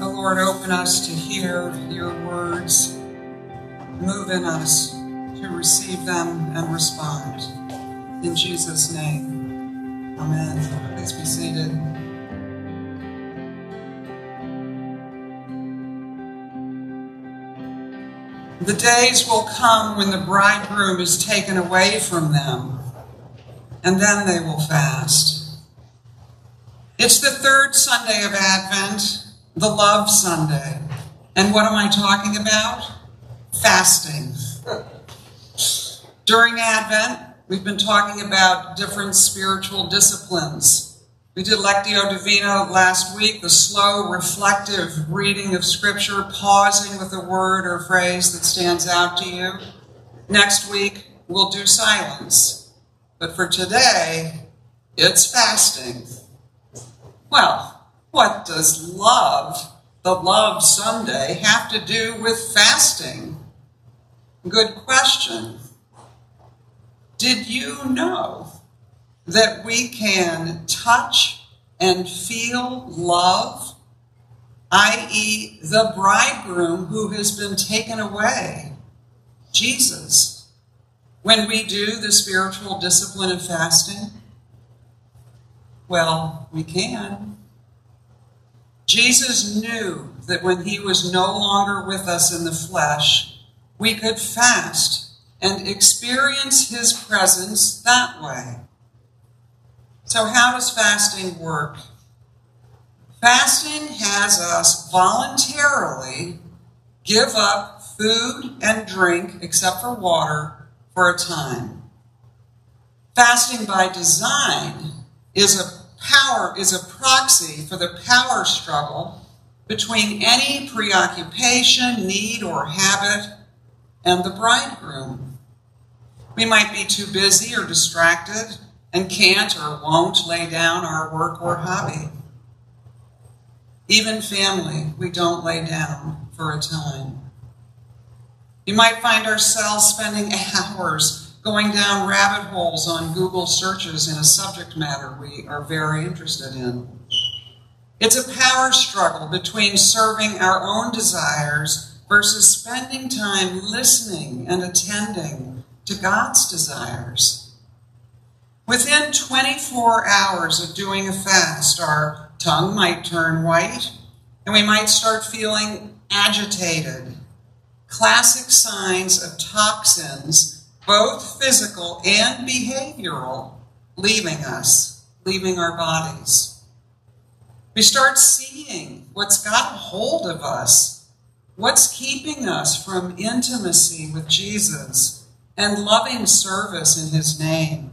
Oh Lord, open us to hear your words, move in us to receive them and respond. In Jesus' name, amen. Please be seated. The days will come when the bridegroom is taken away from them, and then they will fast. It's the third Sunday of Advent, the Love Sunday. And what am I talking about? Fasting. During Advent, we've been talking about different spiritual disciplines we did Lectio Divina last week, the slow, reflective reading of Scripture, pausing with a word or phrase that stands out to you. Next week, we'll do silence. But for today, it's fasting. Well, what does love, the Love Sunday, have to do with fasting? Good question. Did you know that we can touch and feel love, i.e., the bridegroom who has been taken away, Jesus, when we do the spiritual discipline of fasting? Well, we can. Jesus knew that when he was no longer with us in the flesh, we could fast and experience his presence that way. So, how does fasting work? Fasting has us voluntarily give up food and drink, except for water, for a time. Fasting by design is a power is a proxy for the power struggle between any preoccupation, need, or habit and the bridegroom. We might be too busy or distracted and can't or won't lay down our work or hobby. Even family, we don't lay down for a time. You might find ourselves spending hours going down rabbit holes on Google searches in a subject matter we are very interested in. It's a power struggle between serving our own desires versus spending time listening and attending to God's desires. Within 24 hours of doing a fast, our tongue might turn white and we might start feeling agitated. Classic signs of toxins, both physical and behavioral, leaving us, leaving our bodies. We start seeing what's got a hold of us, what's keeping us from intimacy with Jesus and loving service in his name.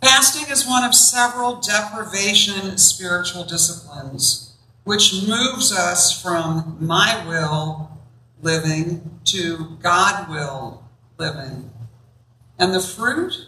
Fasting is one of several deprivation spiritual disciplines, which moves us from my will living to God will living. And the fruit?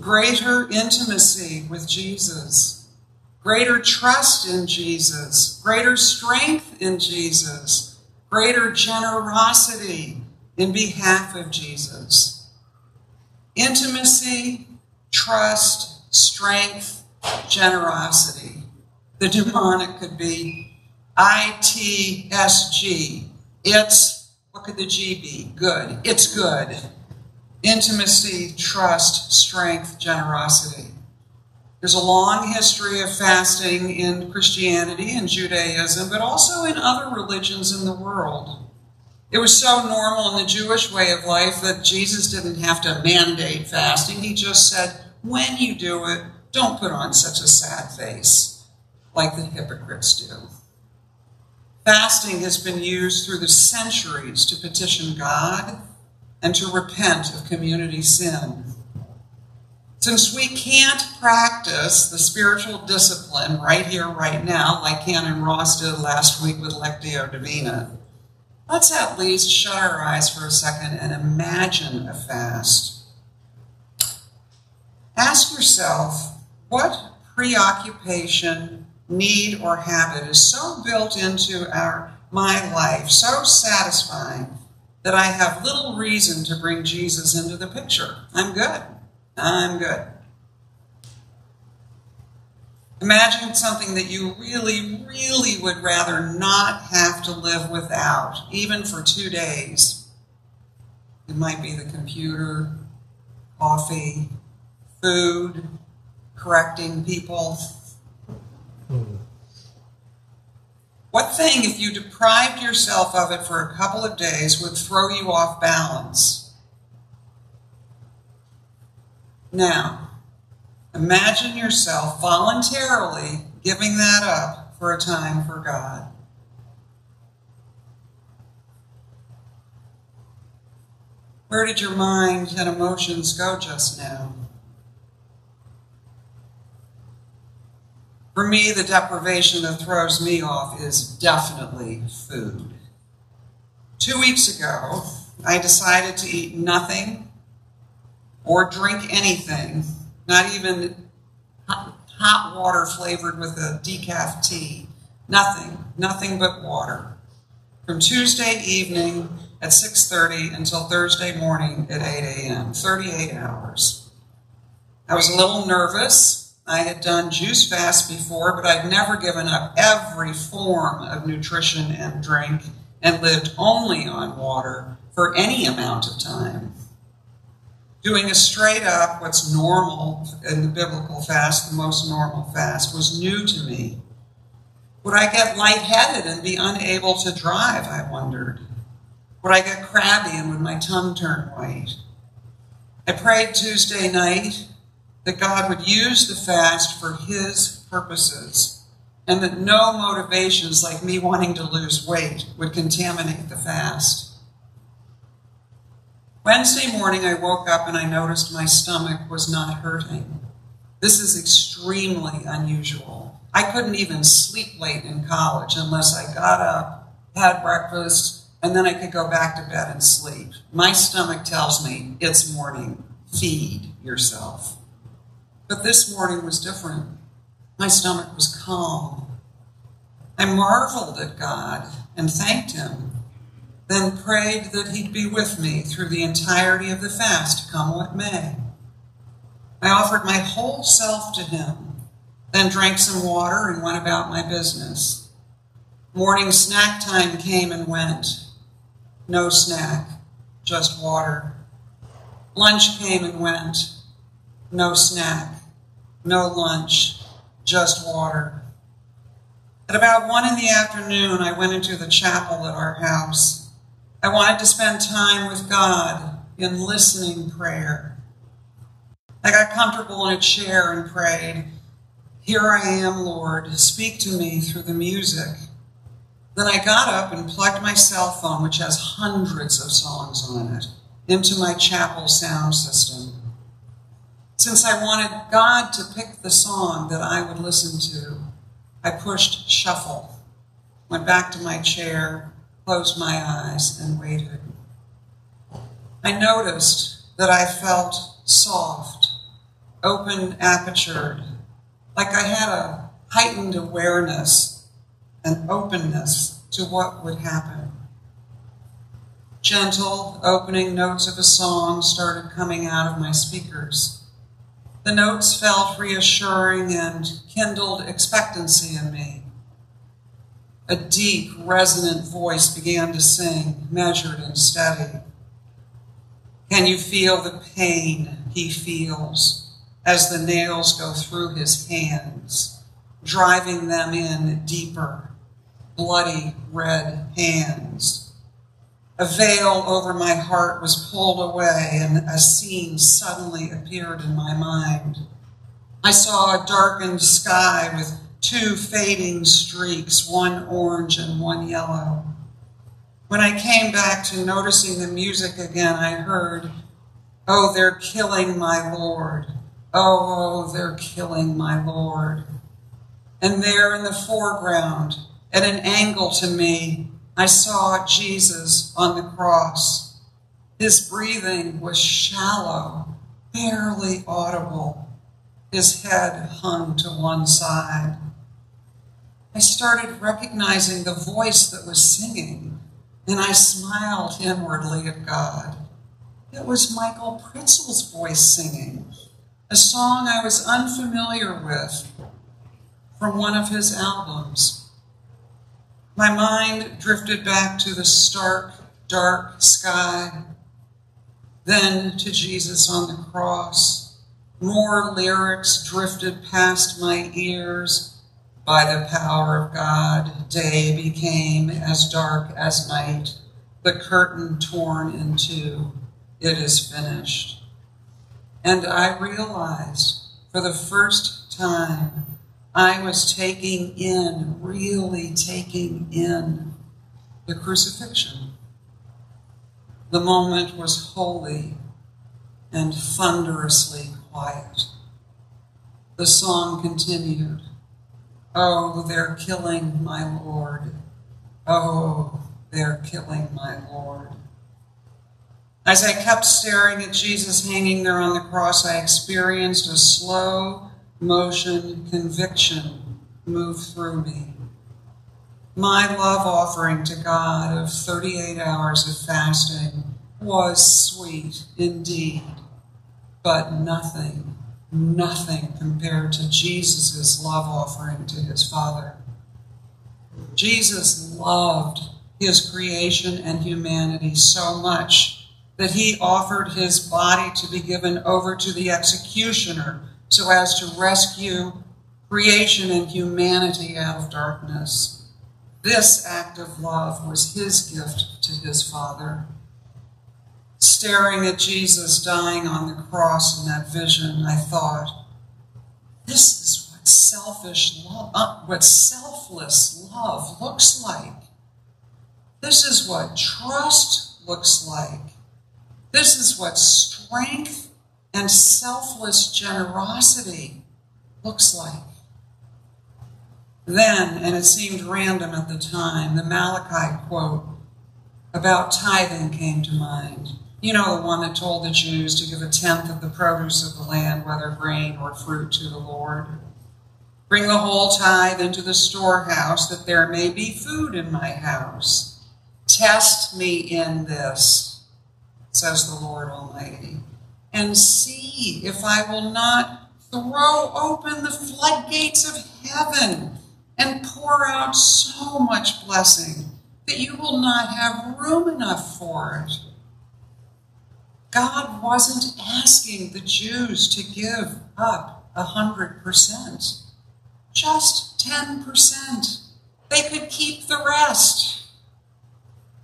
Greater intimacy with Jesus, greater trust in Jesus, greater strength in Jesus, greater generosity in behalf of Jesus. Intimacy trust, strength, generosity. The mnemonic could be ITSG. It's, what could the G be? Good. It's good. Intimacy, trust, strength, generosity. There's a long history of fasting in Christianity and Judaism, but also in other religions in the world. It was so normal in the Jewish way of life that Jesus didn't have to mandate fasting. He just said, when you do it, don't put on such a sad face like the hypocrites do. Fasting has been used through the centuries to petition God and to repent of community sin. Since we can't practice the spiritual discipline right here, right now, like Canon Ross did last week with Lectio Divina, let's at least shut our eyes for a second and imagine a fast. Ask yourself what preoccupation, need, or habit is so built into our my life, so satisfying that I have little reason to bring Jesus into the picture. I'm good. I'm good. Imagine something that you really, really would rather not have to live without, even for two days. It might be the computer, coffee, food, correcting people. What thing, if you deprived yourself of it for a couple of days, would throw you off balance? Now, imagine yourself voluntarily giving that up for a time for God. Where did your mind and emotions go just now? For me, the deprivation that throws me off is definitely food. Two weeks ago, I decided to eat nothing or drink anything, not even hot water flavored with a decaf tea. Nothing, nothing but water. From Tuesday evening at 6.30 until Thursday morning at 8 a.m., 38 hours. I was a little nervous. I had done juice fast before, but I'd never given up every form of nutrition and drink and lived only on water for any amount of time. Doing a straight up, what's normal in the biblical fast, the most normal fast, was new to me. Would I get lightheaded and be unable to drive? I wondered. Would I get crabby and would my tongue turn white? I prayed Tuesday night that God would use the fast for His purposes and that no motivations like me wanting to lose weight would contaminate the fast. Wednesday morning, I woke up and I noticed my stomach was not hurting. This is extremely unusual. I couldn't even sleep late in college unless I got up, had breakfast, and then I could go back to bed and sleep. My stomach tells me it's morning. Feed yourself. But this morning was different. My stomach was calm. I marveled at God and thanked Him, then prayed that He'd be with me through the entirety of the fast, come what may. I offered my whole self to Him, then drank some water and went about my business. Morning snack time came and went no snack, just water. Lunch came and went, no snack, no lunch, just water. At about one in the afternoon, I went into the chapel at our house. I wanted to spend time with God in listening prayer. I got comfortable in a chair and prayed, Here I am, Lord, speak to me through the music. Then I got up and plugged my cell phone, which has hundreds of songs on it, into my chapel sound system. Since I wanted God to pick the song that I would listen to, I pushed shuffle, went back to my chair, closed my eyes, and waited. I noticed that I felt soft, open apertured, like I had a heightened awareness and openness to what would happen. Gentle opening notes of a song started coming out of my speakers. The notes felt reassuring and kindled expectancy in me. A deep, resonant voice began to sing, measured and steady. Can you feel the pain he feels as the nails go through his hands, driving them in deeper bloody red hands. A veil over my heart was pulled away, and a scene suddenly appeared in my mind. I saw a darkened sky with two fading streaks, one orange and one yellow. When I came back to noticing the music again, I heard, Oh, they're killing my Lord. Oh, oh, they're killing my Lord. And there in the foreground, at an angle to me, I saw Jesus on the cross. His breathing was shallow, barely audible. His head hung to one side. I started recognizing the voice that was singing, and I smiled inwardly at God. It was Michael Pritzel's voice singing, a song I was unfamiliar with from one of his albums. My mind drifted back to the stark, dark sky, then to Jesus on the cross. More lyrics drifted past my ears. By the power of God, day became as dark as night, the curtain torn in two. It is finished. And I realized for the first time I was taking in, really taking in the crucifixion. The moment was holy and thunderously quiet. The song continued Oh, they're killing my Lord. Oh, they're killing my Lord. As I kept staring at Jesus hanging there on the cross, I experienced a slow motion conviction move through me. My love offering to God of 38 hours of fasting was sweet indeed, but nothing, nothing compared to Jesus' love offering to his Father. Jesus loved his creation and humanity so much that he offered his body to be given over to the executioner so as to rescue creation and humanity out of darkness. This act of love was his gift to his Father. Staring at Jesus dying on the cross in that vision, I thought, this is what selfish love, uh, what selfless love looks like. This is what trust looks like. This is what strength and selfless generosity looks like. Then, and it seemed random at the time, the Malachi quote about tithing came to mind. You know, the one that told the Jews to give a tenth of the produce of the land, whether grain or fruit, to the Lord. Bring the whole tithe into the storehouse, that there may be food in my house. Test me in this, says the Lord Almighty, and see if I will not throw open the floodgates of heaven and pour out so much blessing that you will not have room enough for it. God wasn't asking the Jews to give up a hundred percent, just ten percent. They could keep the rest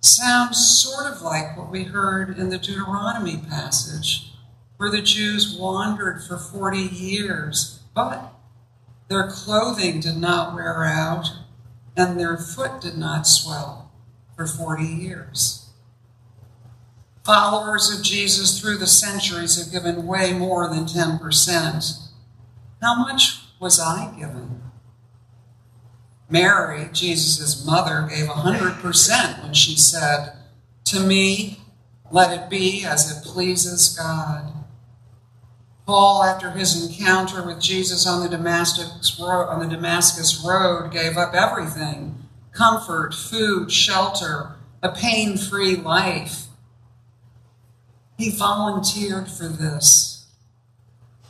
sounds sort of like what we heard in the Deuteronomy passage, where the Jews wandered for 40 years, but their clothing did not wear out and their foot did not swell for 40 years. Followers of Jesus through the centuries have given way more than 10%. How much was I given? Mary, Jesus' mother, gave 100% when she said, To me, let it be as it pleases God. Paul, after his encounter with Jesus on the Damascus road, on the Damascus road, gave up everything comfort, food, shelter, a pain free life. He volunteered for this.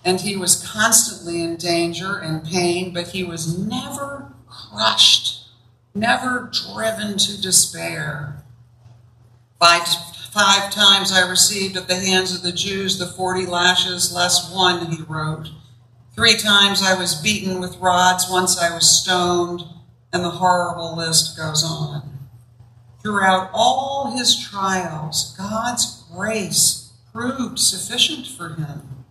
And he was constantly in danger and pain, but he was never crushed, never driven to despair. Five, five times I received at the hands of the Jews the forty lashes less one, he wrote. Three times I was beaten with rods, once I was stoned, and the horrible list goes on. Throughout all his trials, God's grace proved sufficient for him.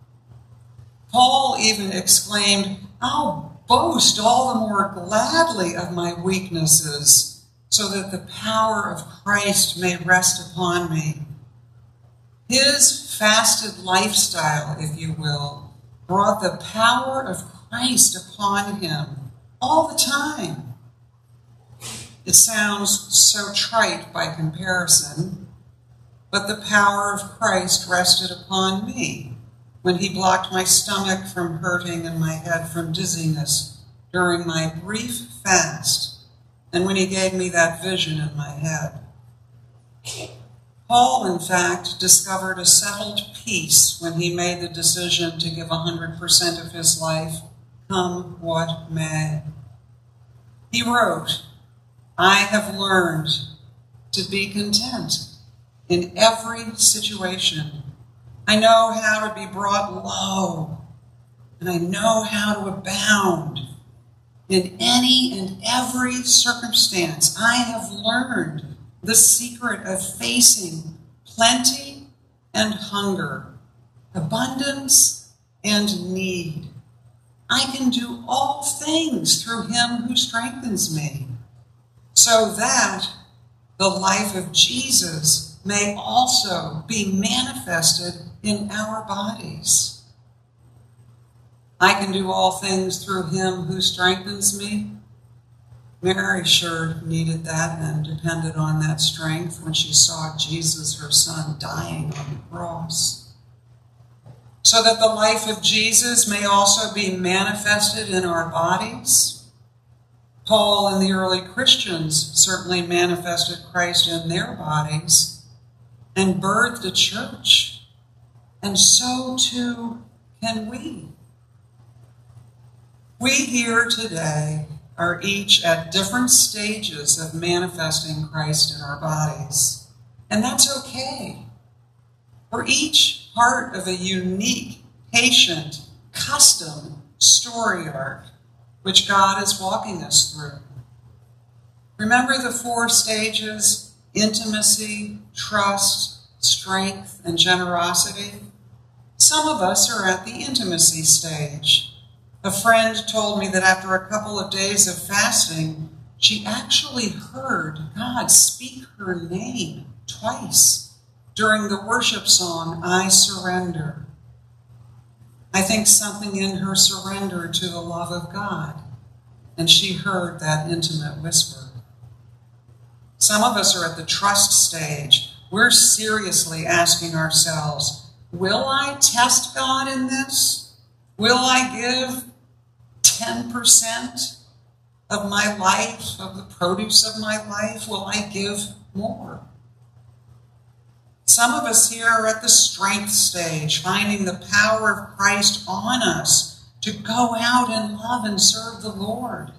Paul even exclaimed, I'll boast all the more gladly of my weaknesses, so that the power of Christ may rest upon me. His fasted lifestyle, if you will, brought the power of Christ upon him all the time. It sounds so trite by comparison, but the power of Christ rested upon me when he blocked my stomach from hurting and my head from dizziness during my brief fast, and when he gave me that vision in my head. Paul, in fact, discovered a settled peace when he made the decision to give 100% of his life, come what may. He wrote, I have learned to be content in every situation. I know how to be brought low, and I know how to abound in any and every circumstance. I have learned the secret of facing plenty and hunger, abundance and need. I can do all things through him who strengthens me, so that the life of Jesus may also be manifested in our bodies. I can do all things through him who strengthens me. Mary sure needed that and depended on that strength when she saw Jesus, her son, dying on the cross. So that the life of Jesus may also be manifested in our bodies. Paul and the early Christians certainly manifested Christ in their bodies and birthed a church. And so too can we. We here today are each at different stages of manifesting Christ in our bodies. And that's okay. We're each part of a unique, patient, custom story arc which God is walking us through. Remember the four stages intimacy, trust, strength, and generosity? Some of us are at the intimacy stage. A friend told me that after a couple of days of fasting, she actually heard God speak her name twice during the worship song, I Surrender. I think something in her surrender to the love of God, and she heard that intimate whisper. Some of us are at the trust stage. We're seriously asking ourselves, will I test God in this? Will I give 10% of my life, of the produce of my life? Will I give more? Some of us here are at the strength stage, finding the power of Christ on us to go out and love and serve the Lord.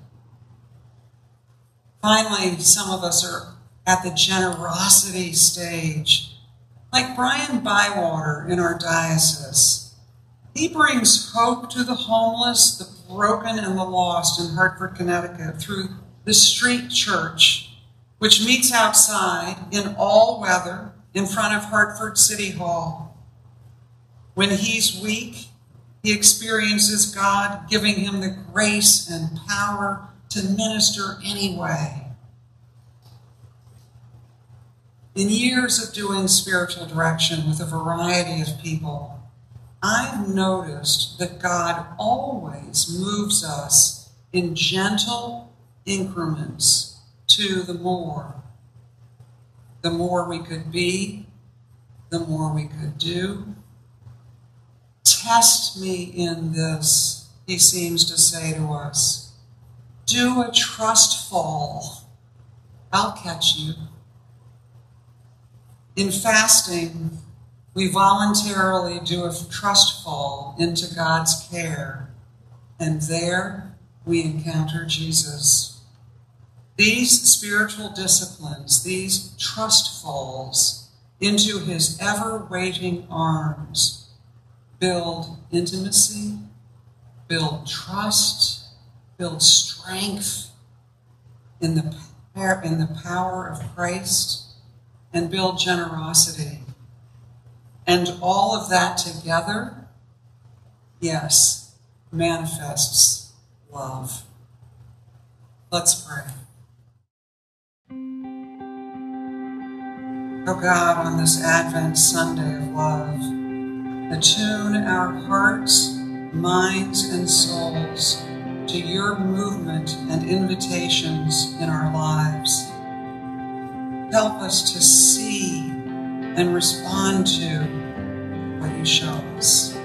Finally, some of us are at the generosity stage, like Brian Bywater in our diocese. He brings hope to the homeless, the broken, and the lost in Hartford, Connecticut through the street church, which meets outside in all weather in front of Hartford City Hall. When he's weak, he experiences God giving him the grace and power to minister anyway. In years of doing spiritual direction with a variety of people, I've noticed that God always moves us in gentle increments to the more. The more we could be, the more we could do. Test me in this, he seems to say to us. Do a trust fall. I'll catch you. In fasting, we voluntarily do a trust fall into God's care, and there we encounter Jesus. These spiritual disciplines, these trust falls into his ever waiting arms, build intimacy, build trust, build strength in the, in the power of Christ, and build generosity and all of that together, yes, manifests love. Let's pray. Oh God, on this Advent Sunday of love, attune our hearts, minds, and souls to your movement and invitations in our lives. Help us to see and respond to what you show us.